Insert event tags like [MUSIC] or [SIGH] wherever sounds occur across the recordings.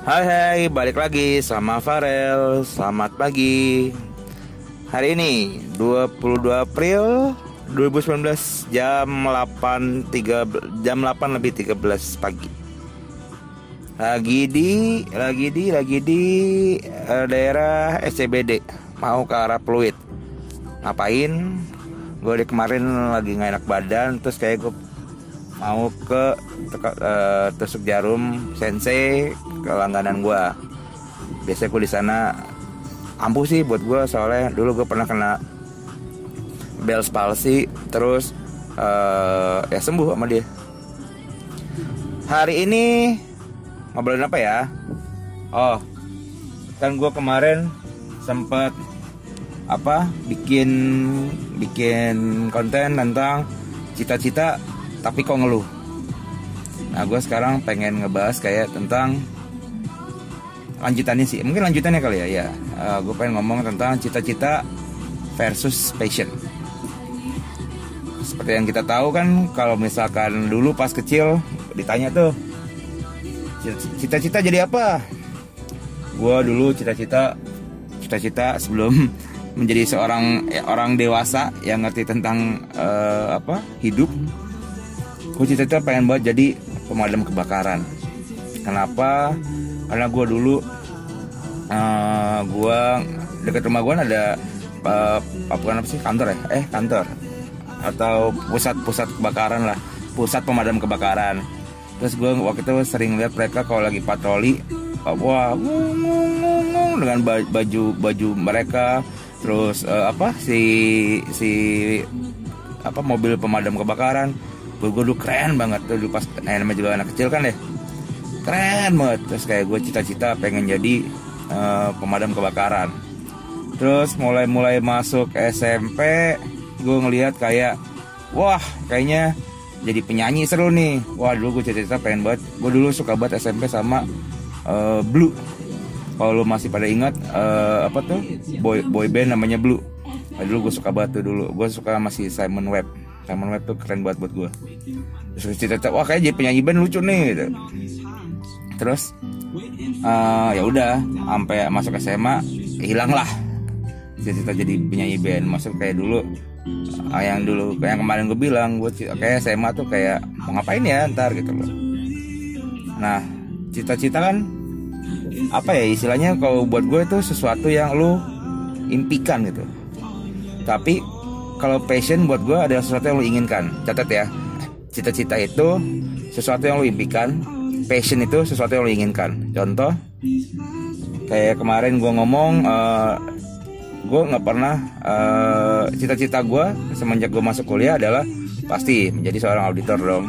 Hai hai, balik lagi sama Farel. Selamat pagi. Hari ini 22 April 2019 jam 8 3 jam 8 lebih 13 pagi. Lagi di lagi di lagi di uh, daerah SCBD mau ke arah Pluit. Ngapain? Gue di kemarin lagi nggak enak badan terus kayak gue mau ke uh, tusuk jarum sensei ke langganan gue biasanya gue di sana ampuh sih buat gue soalnya dulu gue pernah kena Bell's palsy terus uh, ya sembuh sama dia. Hari ini ngobrolin apa ya? Oh kan gue kemarin sempet apa bikin bikin konten tentang cita-cita tapi kok ngeluh. Nah gue sekarang pengen ngebahas kayak tentang lanjutannya sih. Mungkin lanjutannya kali ya ya. Uh, gue pengen ngomong tentang cita-cita versus passion. Seperti yang kita tahu kan kalau misalkan dulu pas kecil ditanya tuh cita-cita jadi apa? Gue dulu cita-cita cita-cita sebelum [LAUGHS] menjadi seorang ya, orang dewasa yang ngerti tentang uh, apa hidup. Gue cita-cita pengen buat jadi pemadam kebakaran. Kenapa karena gue dulu uh, eh, gue dekat rumah gue ada uh, apa sih kantor ya? Eh kantor. Atau pusat-pusat kebakaran lah. Pusat pemadam kebakaran. Terus gue waktu itu sering lihat mereka kalau lagi patroli wah dengan baju baju mereka. Terus uh, apa si si apa mobil pemadam kebakaran. Gue dulu keren banget tuh pas eh, namanya juga anak kecil kan deh keren banget. Terus kayak gue cita-cita pengen jadi uh, pemadam kebakaran. Terus mulai-mulai masuk SMP gue ngelihat kayak wah kayaknya jadi penyanyi seru nih. Wah dulu gue cita-cita pengen banget gue dulu suka banget SMP sama uh, Blue. Kalau lo masih pada ingat uh, apa tuh? Boy boy band namanya Blue. Nah, dulu gue suka banget tuh dulu. Gue suka masih Simon Webb. Simon Webb tuh keren banget buat gue terus cita-cita wah kayak jadi penyanyi band lucu nih gitu terus uh, ya udah sampai masuk SMA hilang lah. Cita-cita jadi penyanyi band masuk kayak dulu uh, yang dulu yang kemarin gue bilang gue kayak SMA tuh kayak mau ngapain ya ntar gitu loh. Nah cita-cita kan apa ya istilahnya kalau buat gue itu sesuatu yang lu impikan gitu. Tapi kalau passion buat gue adalah sesuatu yang lo inginkan. Catat ya. Cita-cita itu sesuatu yang lo impikan passion itu sesuatu yang lo inginkan. Contoh kayak kemarin gue ngomong uh, eh, gue nggak pernah uh, cita-cita gue semenjak gue masuk kuliah adalah pasti menjadi seorang auditor dong.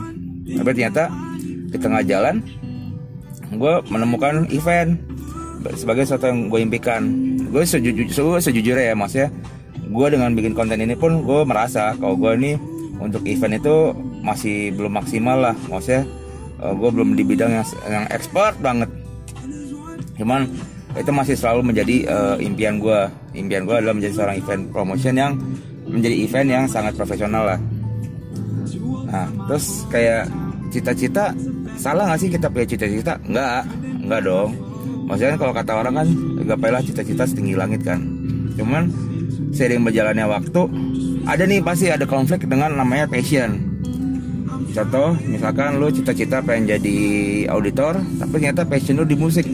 Tapi ternyata di tengah jalan gue menemukan event sebagai sesuatu yang gue impikan. Gue sejujur sejujurnya ya maksudnya gue dengan bikin konten ini pun gue merasa kalau gue ini untuk event itu masih belum maksimal lah. Maksudnya uh, eh, gue belum di bidang yang yang expert banget. Cuman itu masih selalu menjadi uh, impian gue impian gue adalah menjadi seorang event promotion yang menjadi event yang sangat profesional lah. Nah terus kayak cita-cita salah gak sih kita punya cita-cita? Nggak nggak dong. Maksudnya kalau kata orang kan gapailah cita-cita setinggi langit kan. Cuman sering berjalannya waktu ada nih pasti ada konflik dengan namanya passion contoh misalkan lu cita-cita pengen jadi auditor tapi ternyata passion lu di musik.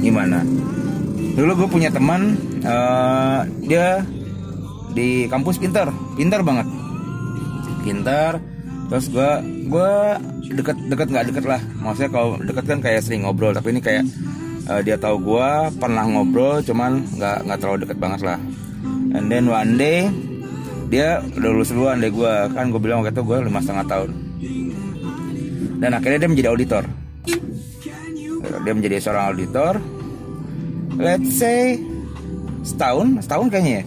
Gimana? Dulu gue punya teman uh, dia di kampus pintar pintar banget. Pintar terus gue gue deket deket nggak deket lah. Maksudnya kalau deket kan kayak sering ngobrol tapi ini kayak uh, dia tahu gue pernah ngobrol cuman nggak nggak terlalu deket banget lah. And then one day dia udah lulus duluan deh gue kan gue bilang waktu itu gue lima setengah tahun. Dan akhirnya dia menjadi auditor. Dia menjadi seorang auditor. Let's say setahun setahun kayaknya ya.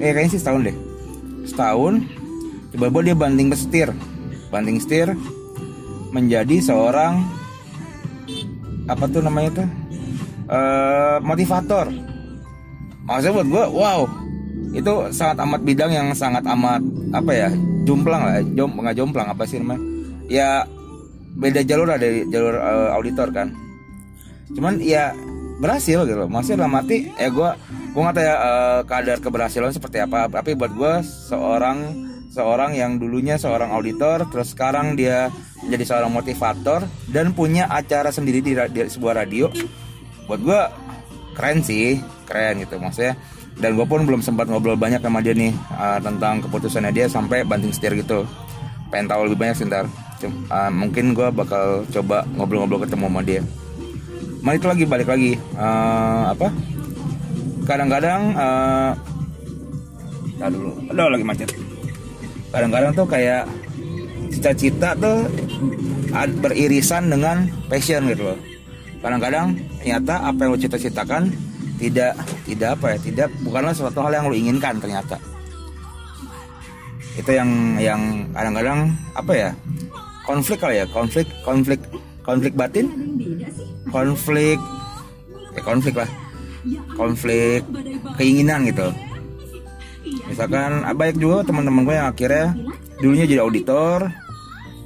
Eh kayaknya sih setahun deh. Setahun coba-coba dia banting setir. Banting setir menjadi seorang apa tuh namanya tuh? Uh, motivator. Maksudnya buat gue wow itu sangat amat bidang yang sangat amat apa ya jomplang lah jom nggak jomplang apa sih namanya? Ya beda jalur lah dari jalur uh, auditor kan. Cuman ya berhasil gitu loh. Maksudnya dalam arti ya gue gue nggak tahu ya uh, kadar keberhasilan seperti apa. Tapi buat gue seorang seorang yang dulunya seorang auditor terus sekarang dia menjadi seorang motivator dan punya acara sendiri di, di sebuah radio buat gue keren sih keren gitu. Maksudnya dan gue pun belum sempat ngobrol banyak sama dia nih uh, tentang keputusannya dia sampai banting setir gitu. Pengen tahu lebih banyak sih ntar. Uh, mungkin gue bakal coba ngobrol-ngobrol ketemu sama dia. Nah itu lagi balik lagi. Uh, apa? Kadang-kadang uh, dulu. Aduh lagi macet. Kadang-kadang tuh kayak cita-cita tuh beririsan dengan passion gitu loh. Kadang-kadang ternyata apa yang lo cita-citakan tidak tidak apa ya tidak bukanlah suatu hal yang lo inginkan ternyata. Itu yang yang kadang-kadang apa ya konflik kali ya konflik konflik konflik batin? Konflik ya konflik lah. Konflik keinginan gitu. Misalkan ah, baik juga teman-teman gue yang akhirnya dulunya jadi auditor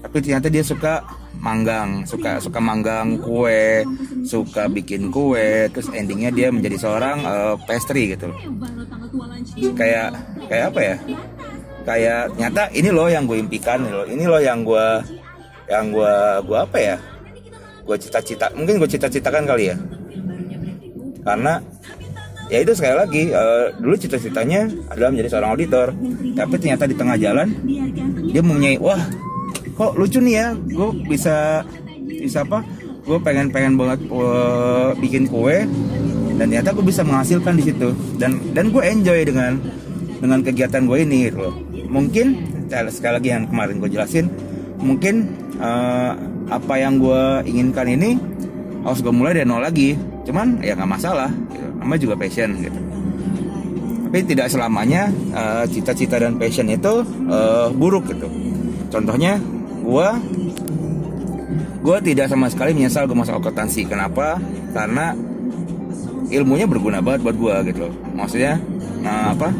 tapi ternyata dia suka manggang suka suka manggang kue suka bikin kue terus endingnya dia menjadi seorang uh, pastry gitu. Kayak kayak apa ya? Kayak ternyata ini loh yang gue impikan loh ini loh yang gue yang gue gue apa ya? Gue cita-cita mungkin gue cita-citakan kali ya. Karena ya itu sekali lagi uh, dulu cita-citanya adalah menjadi seorang auditor. Tapi ternyata di tengah jalan dia mempunyai wah kok lucu nih ya gue bisa bisa apa? Gue pengen pengen banget uh, bikin kue dan ternyata gue bisa menghasilkan di situ. Dan dan gue enjoy dengan dengan kegiatan gue ini gitu loh. Mungkin sekali lagi yang kemarin gue jelasin mungkin uh, apa yang gue inginkan ini harus gue mulai dari nol lagi. Cuman ya nggak masalah gitu. namanya juga passion gitu. Tapi tidak selamanya uh, cita-cita dan passion itu uh, buruk gitu. Contohnya gue gue tidak sama sekali menyesal gue masuk akuntansi. Kenapa? Karena ilmunya berguna banget buat gue gitu maksudnya nah apa?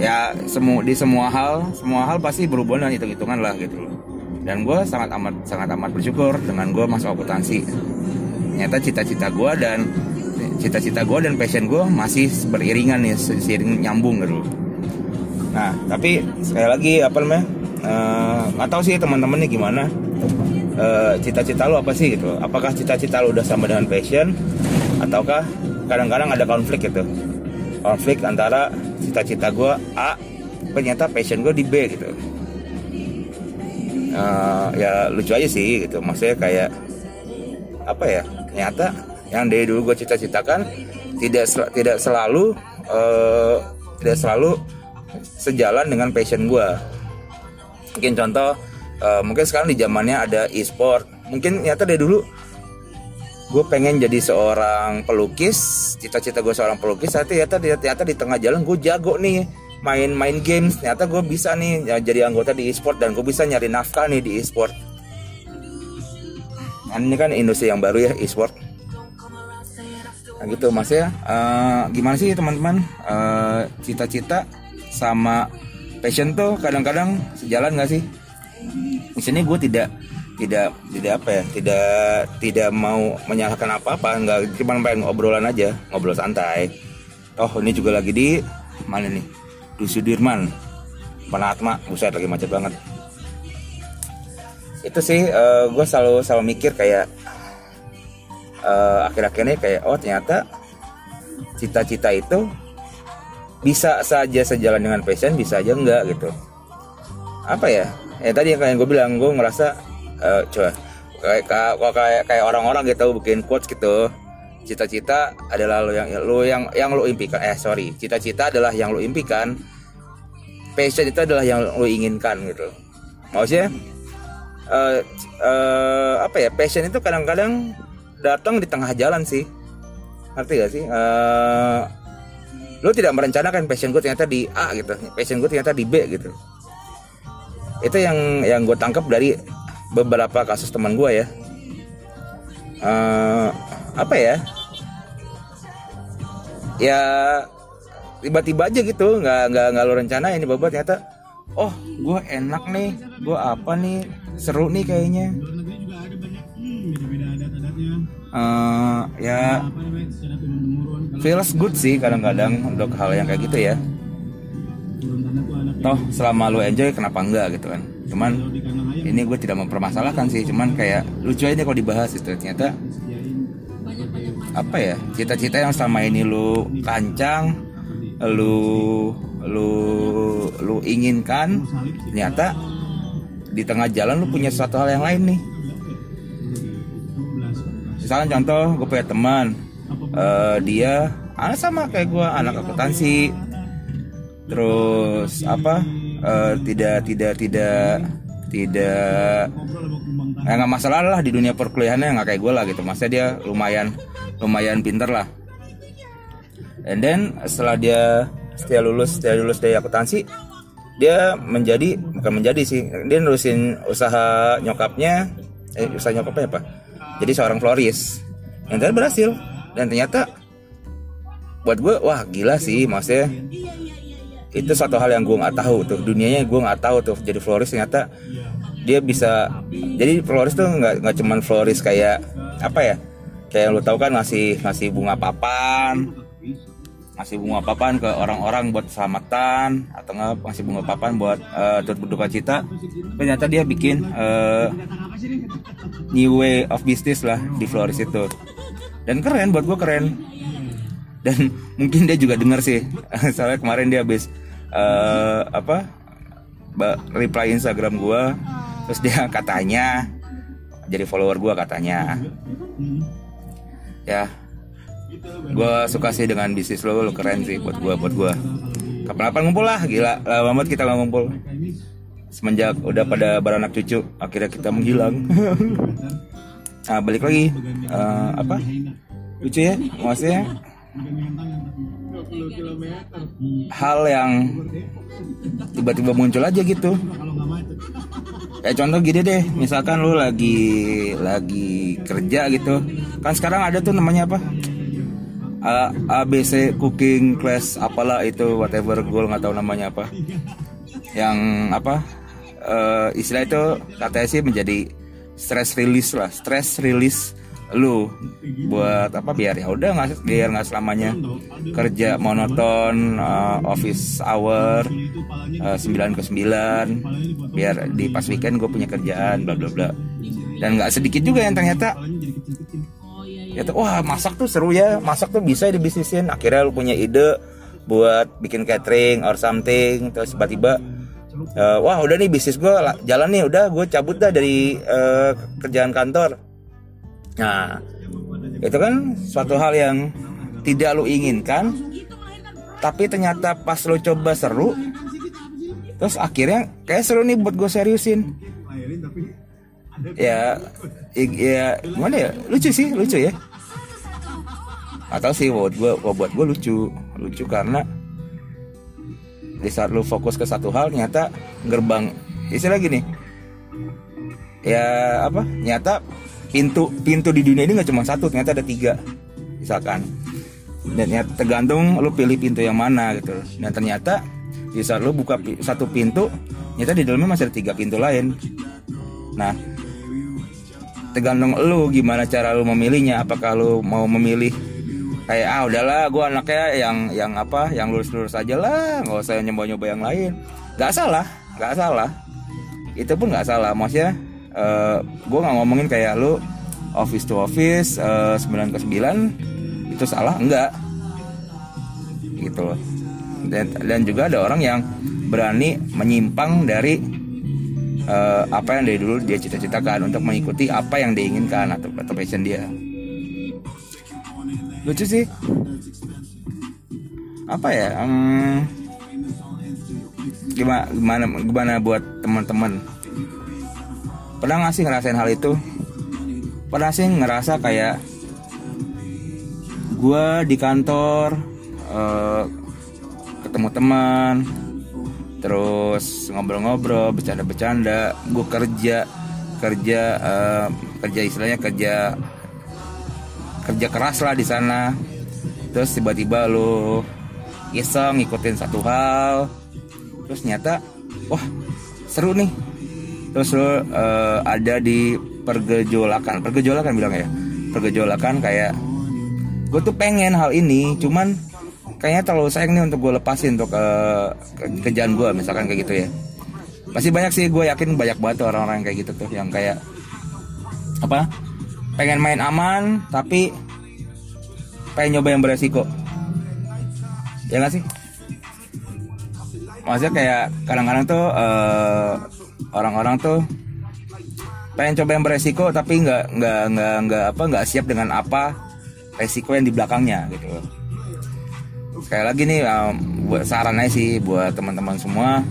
Ya semua di semua hal semua hal pasti berhubungan dengan hitung-hitungan lah gitu loh. Dan gue sangat amat sangat amat bersyukur dengan gue masuk akuntansi. Ternyata cita-cita gue dan cita-cita gue dan passion gue masih beriringan nih seiring nyambung gitu nah tapi sekali lagi apa namanya nggak uh, tahu sih teman-teman nih gimana. Uh, cita-cita lo apa sih gitu? Apakah cita-cita lo udah sama dengan passion? Ataukah kadang-kadang ada konflik gitu? Konflik antara cita-cita gue A ternyata passion gue di B gitu. Uh, ya lucu aja sih gitu. Maksudnya kayak apa ya? Ternyata yang dari dulu gue cita-citakan tidak sel tidak selalu uh, tidak selalu sejalan dengan passion gue mungkin contoh uh, mungkin sekarang di zamannya ada e-sport. Mungkin ternyata dari dulu gue pengen jadi seorang pelukis cita-cita gue seorang pelukis tapi ternyata ternyata di tengah jalan gue jago nih main-main games. Ternyata gue bisa nih ya, jadi anggota di e-sport dan gue bisa nyari nafkah nih di e-sport. Kan ini kan industri yang baru ya e-sport. Nah gitu mas ya. Uh, gimana sih teman-teman? Uh, cita-cita sama passion tuh kadang-kadang sejalan gak sih? Di sini gue tidak tidak tidak apa ya tidak tidak mau menyalahkan apa-apa nggak cuma pengen ngobrolan aja ngobrol santai. Oh ini juga lagi di mana nih? Di Sudirman. Penatma buset lagi macet banget. Itu sih uh, eh, gue selalu selalu mikir kayak uh, akhir-akhir ini kayak oh ternyata cita-cita itu bisa saja sejalan dengan passion bisa aja enggak gitu. Apa ya? Ya tadi yang kayak gue bilang gue ngerasa uh, coba kayak kayak kayak orang-orang gitu bikin quotes gitu. Cita-cita adalah lo yang lo yang yang lo impikan eh sorry. Cita-cita adalah yang lo impikan passion itu adalah yang lo inginkan gitu. Maksudnya uh, uh, apa ya passion itu kadang-kadang datang di tengah jalan sih. Ngerti gak sih? Uh, lo tidak merencanakan passion gue ternyata di A gitu. Passion gue ternyata di B gitu. Itu yang yang gue tangkap dari beberapa kasus teman gue ya. Uh, apa ya? Ya tiba-tiba aja gitu nggak nggak nggak lo rencana ini bapak ternyata oh gue enak nih gue apa nih seru nih kayaknya. Uh, ya feels good sih kadang-kadang untuk hal yang kayak gitu ya. Toh selama lu enjoy kenapa enggak gitu kan? Cuman ini gue tidak mempermasalahkan sih. Cuman kayak lucu aja kalau dibahas itu ternyata apa ya cita-cita yang selama ini lu kancang lu lu lu inginkan ternyata di tengah jalan lu punya suatu hal yang lain nih. Misalnya contoh gue punya teman uh, dia anak sama kayak gue anak akuntansi. Terus apa uh, tidak tidak tidak tidak ya nggak masalah lah di dunia perkuliahannya nggak kayak gue lah gitu. Maksudnya dia lumayan lumayan pinter lah. And then setelah dia setelah lulus setelah lulus dari akuntansi dia menjadi bukan menjadi sih dia nerusin usaha nyokapnya eh usaha nyokapnya apa? Jadi seorang florist. Yang berhasil dan ternyata buat gue wah gila sih maksudnya itu satu hal yang gue nggak tahu tuh. Dunianya gue nggak tahu tuh jadi florist ternyata dia bisa jadi florist tuh nggak nggak cuman florist kayak apa ya kayak lu tahu kan ngasih ngasih bunga papan ngasih bunga papan ke orang-orang buat selamatan atau nggak ngasih bunga papan buat uh, turut berduka cita. Ternyata dia bikin uh, new way of business lah di florist itu dan keren buat gue keren. Dan mungkin dia juga denger sih. [LAUGHS] Soalnya kemarin dia habis uh, apa reply Instagram gue terus dia [LAUGHS] katanya jadi follower gue katanya. Ya gue suka sih dengan bisnis lo lo keren sih buat gue buat gue kapan-kapan ngumpul lah gila. Lama banget kita nggak ngumpul. Semenjak udah pada beranak cucu akhirnya kita menghilang [LAUGHS] nah balik lagi. Uh, apa? lucu ya maksudnya? Hal yang tiba-tiba muncul aja gitu. Kayak contoh gini deh. Misalkan lu lagi lagi kerja gitu. Kan sekarang ada tuh namanya apa? A ABC cooking class apalah itu whatever gue nggak tahu namanya apa. Yang apa? Uh, istilah itu katanya sih menjadi stress release lah stress release lu buat apa biar ya udah nggak biar nggak selamanya kerja monoton uh, office hour uh, 9 ke 9 biar di pas weekend gue punya kerjaan bla bla bla. Dan nggak sedikit juga yang ternyata ya tuh wah masak tuh seru ya masak tuh bisa dibisnisin. Akhirnya lu punya ide buat bikin catering or something terus tiba-tiba uh, wah udah nih bisnis gue jalan nih udah gue cabut dah dari uh, kerjaan kantor Nah, itu kan suatu hal yang tidak lo inginkan, tapi ternyata pas lo coba seru, terus akhirnya kayak seru nih buat gue seriusin. Ya, ya gimana ya? Lucu sih, lucu ya. Atau sih buat gue, buat gue lucu, lucu karena di saat lo fokus ke satu hal, ternyata gerbang istilah gini, ya apa? Nyata pintu pintu di dunia ini nggak cuma satu ternyata ada tiga misalkan. Dan ya tergantung lo pilih pintu yang mana gitu. Dan ternyata di saat lo buka satu pintu ternyata di dalamnya masih ada tiga pintu lain. Nah tergantung lo gimana cara lo memilihnya. Apakah lo mau memilih kayak ah udahlah gue anaknya yang yang apa yang lurus lurus aja lah nggak usah nyoba nyoba yang lain. Nggak salah nggak salah. Itu pun nggak salah maksudnya uh, eh, gue nggak ngomongin kayak lu office to office uh, eh, 9 ke 9 itu salah enggak gitu loh. Dan, dan juga ada orang yang berani menyimpang dari uh, apa yang dari dulu dia cita-citakan untuk mengikuti apa yang diinginkan atau atau passion dia lucu sih. Apa ya um, gimana gimana gimana buat teman-teman? Pernah nggak sih ngerasain hal itu? Pernah sih ngerasa kayak gue di kantor uh, ketemu teman terus ngobrol-ngobrol bercanda-bercanda gue kerja kerja uh, kerja istilahnya kerja kerja keras lah di sana. Terus tiba-tiba lo iseng ngikutin satu hal. Terus nyata wah seru nih. Terus lo uh, ada di pergejolakan. Pergejolakan bilang ya? Pergejolakan kayak gue tuh pengen hal ini cuman kayaknya terlalu sayang nih untuk gue lepasin untuk uh, kerjaan gue misalkan kayak gitu ya. Masih banyak sih gue yakin banyak banget orang-orang kayak gitu tuh yang kayak apa pengen main aman tapi pengen nyoba yang beresiko. Ya gak sih? Maksudnya kayak kadang-kadang tuh uh, orang-orang tuh pengen coba yang beresiko tapi nggak nggak nggak nggak apa nggak siap dengan apa resiko yang di belakangnya gitu. Sekali lagi nih um, buat saran sih buat teman-teman semua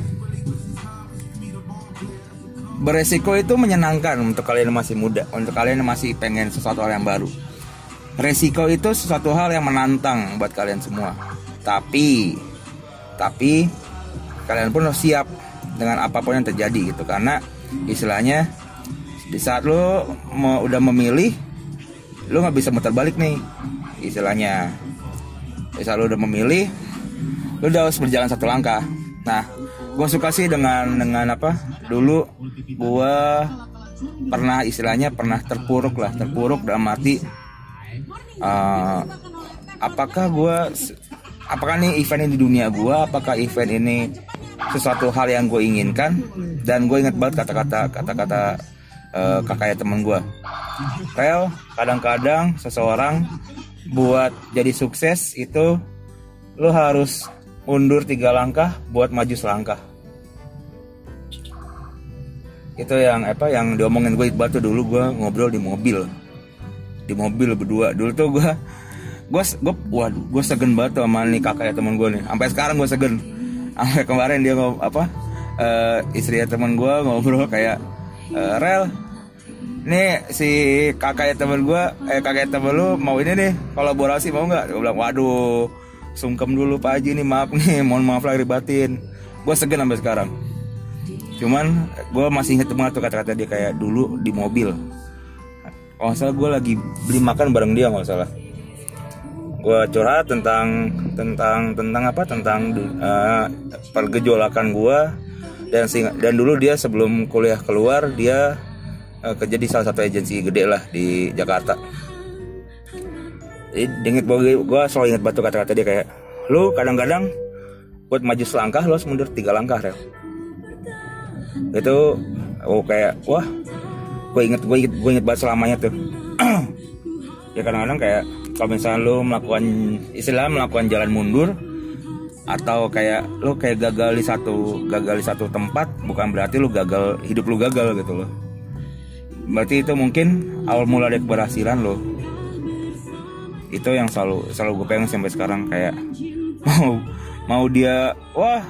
beresiko itu menyenangkan untuk kalian yang masih muda untuk kalian yang masih pengen sesuatu hal yang baru. Resiko itu sesuatu hal yang menantang buat kalian semua. Tapi tapi kalian pun harus siap dengan apa pun yang terjadi gitu. Karena istilahnya di saat lo mau udah memilih lo nggak bisa muter balik nih istilahnya. Di saat lo udah memilih lo udah harus berjalan satu langkah. Nah gue suka sih dengan dengan apa dulu gue pernah istilahnya pernah terpuruk lah terpuruk dalam arti uh, apakah gue apakah nih event ini di dunia gue apakah event ini sesuatu hal yang gue inginkan dan gue inget banget kata-kata kata-kata uh, kakaknya temen gue Rel kadang-kadang seseorang buat jadi sukses itu lo harus mundur tiga langkah buat maju selangkah. Itu yang apa yang diomongin gue batu dulu gue ngobrol di mobil. Di mobil berdua. Dulu tuh gue gue gue waduh gue segen banget tuh sama nih kakak ya teman gue nih. Sampai sekarang gue segen. Sampai kemarin dia ngob apa uh, istri ya teman gue ngobrol kayak uh, rel nih si kakak ya teman gue eh kakak ya teman lu mau ini nih kolaborasi mau nggak? Gue bilang waduh sungkem dulu pak Haji nih maaf nih [LAUGHS] mohon maaf lahir batin. Gue segen sampai sekarang. Cuman gue masih inget banget tuh kata-kata dia kayak dulu di mobil. Kalau salah gue lagi beli makan bareng dia nggak salah. Gue curhat tentang tentang tentang apa? Tentang uh, pergejolakan gue dan dan dulu dia sebelum kuliah keluar dia uh, kerja di salah satu agensi gede lah di Jakarta. Inget gue, gue selalu inget batu kata-kata dia kayak, lu kadang-kadang buat maju selangkah harus mundur tiga langkah rel. Itu oh kayak wah gue inget gue inget gue inget banget selamanya tuh. [CLEARS THROAT] ya kadang-kadang kayak kalau misalnya lu melakukan istilah melakukan jalan mundur atau kayak lu kayak gagal di satu gagal di satu tempat bukan berarti lu gagal hidup lu gagal gitu loh berarti itu mungkin awal mula dari keberhasilan lo itu yang selalu selalu gue pengen sampai sekarang kayak mau mau dia wah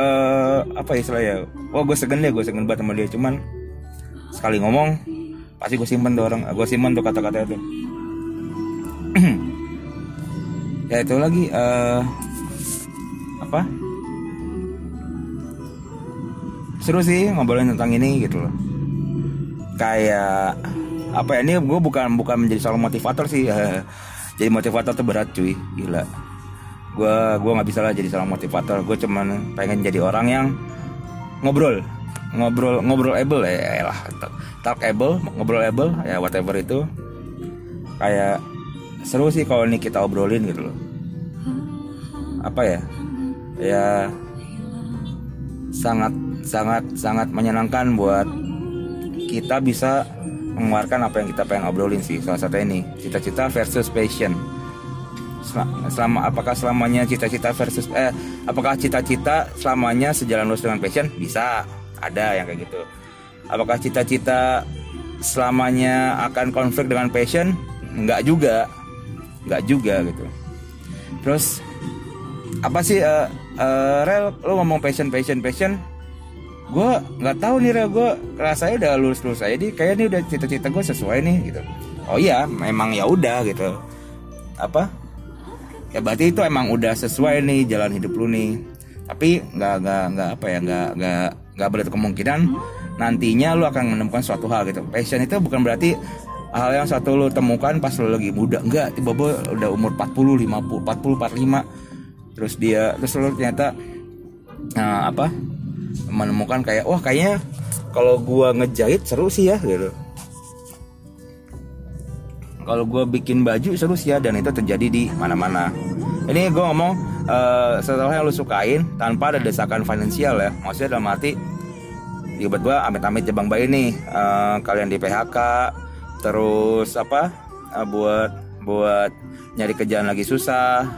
uh, apa istilahnya wah gue segen deh gue segen banget sama dia. Cuman sekali ngomong pasti gue simpen tuh orang gue simpen tuh kata-kata itu [CLEARS THROAT] ya itu lagi uh, apa? Seru sih ngobrolin tentang ini gitu loh. Kayak apa ya ini gue bukan bukan menjadi soal motivator sih [LAUGHS] jadi motivator tuh berat cuy. Gila. Gue gue nggak bisa lah jadi seorang motivator. Gue cuman pengen jadi orang yang ngobrol. Ngobrol ngobrol able ya, ya lah. Talk able ngobrol able ya whatever itu. Kayak seru sih kalau ini kita obrolin gitu loh. Apa ya? Ya sangat sangat sangat menyenangkan buat kita bisa mengeluarkan apa yang kita pengen obrolin sih salah satu ini cita-cita versus passion. Selama apakah selamanya cita-cita versus eh apakah cita-cita selamanya sejalan lurus dengan passion? Bisa ada yang kayak gitu. Apakah cita-cita selamanya akan konflik dengan passion? Nggak juga nggak juga gitu. Terus apa sih uh, uh, rel lo ngomong passion passion passion gue nggak tahu nih Rel. Gue rasanya udah lulus lulus aja di kayak ini udah cita-cita gue sesuai nih gitu. Oh iya memang ya udah gitu. Apa? Ya berarti itu emang udah sesuai nih jalan hidup lu nih. Tapi nggak nggak nggak apa ya nggak nggak nggak berarti kemungkinan nantinya lu akan menemukan suatu hal gitu. Passion itu bukan berarti hal yang satu lu temukan pas lu lagi muda. Enggak tiba-tiba udah umur 40 50 40 45 terus dia terus lu ternyata nah, apa menemukan kayak wah kayaknya kalau gua ngejahit seru sih ya gitu. Kalau gue bikin baju seru sih ya dan itu terjadi di mana-mana. Ini gue ngomong uh, setelah yang lu sukain tanpa ada desakan finansial ya. Maksudnya dalam arti tiba-tiba amit-amit jebang bayi nih uh, kalian di PHK terus apa uh, buat buat nyari kerjaan lagi susah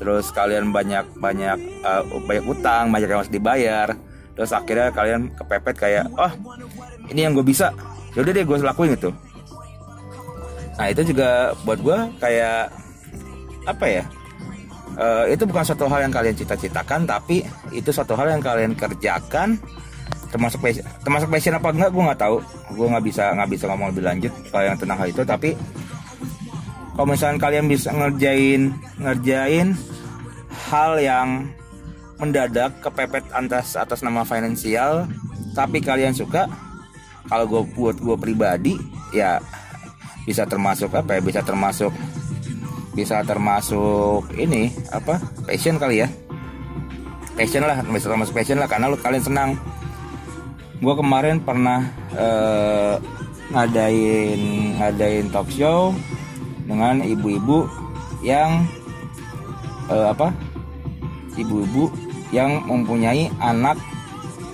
terus kalian banyak banyak uh, banyak utang banyak yang harus dibayar terus akhirnya kalian kepepet kayak oh ini yang gue bisa. Yaudah deh gue lakuin itu nah itu juga buat gue kayak apa ya uh, itu bukan suatu hal yang kalian cita-citakan tapi itu suatu hal yang kalian kerjakan. Termasuk passion, termasuk passion apa enggak gue nggak tahu. Gue nggak bisa nggak bisa ngomong lebih lanjut kalau yang tentang hal itu tapi kalau misalnya kalian bisa ngerjain ngerjain hal yang mendadak kepepet atas atas nama finansial. Tapi kalian suka kalau gue buat gue pribadi ya bisa termasuk apa ya? Bisa termasuk bisa termasuk ini apa? Passion kali ya. Passion lah bisa termasuk passion lah karena lu kalian senang. Gue kemarin pernah uh, ngadain ngadain talk show dengan ibu-ibu yang uh, apa ibu-ibu yang mempunyai anak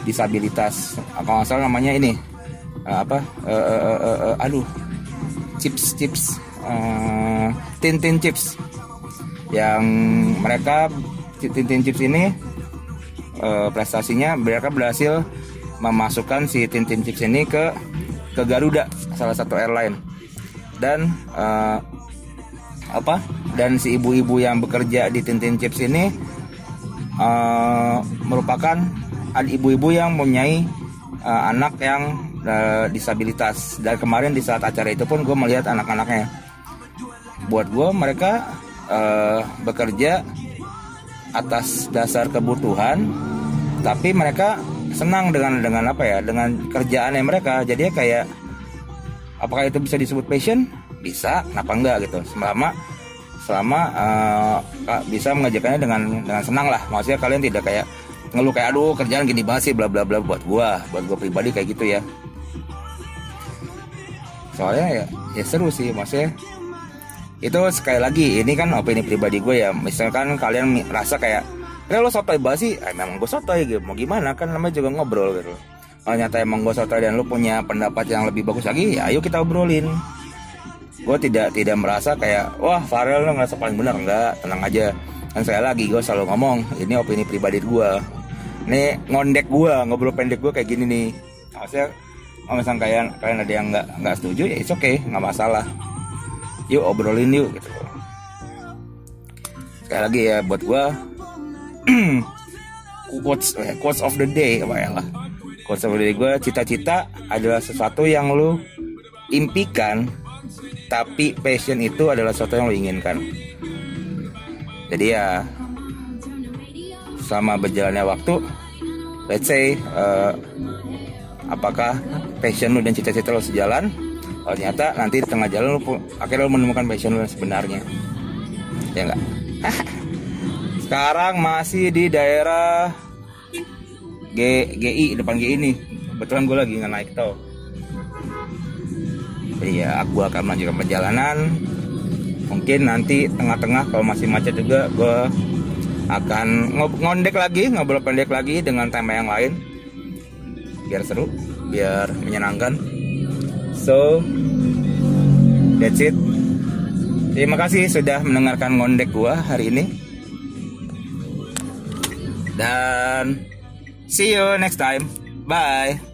disabilitas. Kalau nggak salah namanya ini uh, apa uh, uh, uh, uh, aduh chips chips uh, tintin chips. Yang mereka tintin chips ini uh, prestasinya mereka berhasil memasukkan si Tintin Chips ini ke ke Garuda salah satu airline. Dan uh, apa dan si ibu-ibu yang bekerja di Tintin Chips ini uh, merupakan ibu-ibu yang mempunyai uh, anak yang uh, disabilitas. Dan kemarin di saat acara itu pun gue melihat anak-anaknya. Buat gue mereka uh, bekerja atas dasar kebutuhan tapi mereka senang dengan dengan apa ya dengan kerjaannya mereka. Jadi kayak apakah itu bisa disebut passion? Bisa kenapa enggak gitu. Selama selama uh, bisa mengajarkannya dengan dengan senang lah maksudnya kalian tidak kayak ngeluh kayak aduh kerjaan gini banget sih bla bla bla buat gua buat gua pribadi kayak gitu ya soalnya ya ya seru sih maksudnya itu sekali lagi ini kan opini pribadi gue ya misalkan kalian rasa kayak Kayak lo sotoy banget sih, eh, memang gue sotoy gitu. Mau gimana kan namanya juga ngobrol gitu. Kalau nyata emang gue sotoy dan lo punya pendapat yang lebih bagus lagi, ya ayo kita obrolin. Gue tidak tidak merasa kayak wah Farel lo ngerasa paling benar enggak, tenang aja. Kan saya lagi gue selalu ngomong, ini opini pribadi gue. Ini ngondek gue, ngobrol pendek gue kayak gini nih. Maksudnya kalau misalnya kalian kalian ada yang nggak nggak setuju ya it's okay nggak masalah yuk obrolin yuk gitu sekali lagi ya buat gue [CLEARS THROAT] quotes eh, quotes of the day apa ya lah quotes of the day gue cita-cita adalah sesuatu yang lu impikan tapi passion itu adalah sesuatu yang lu inginkan jadi ya sama berjalannya waktu let's say uh, apakah passion lu dan cita-cita lu sejalan kalau ternyata nanti di tengah jalan lu akhirnya lu menemukan passion lu yang sebenarnya ya enggak [LAUGHS] Sekarang masih di daerah G, GI depan GI ini. Kebetulan gue lagi nggak naik tol. Iya, aku akan melanjutkan perjalanan. Mungkin nanti tengah-tengah kalau masih macet juga gue akan ngondek lagi, ngobrol pendek lagi dengan tema yang lain. Biar seru, biar menyenangkan. So, that's it. Terima kasih sudah mendengarkan ngondek gua hari ini. Dan see you next time. Bye.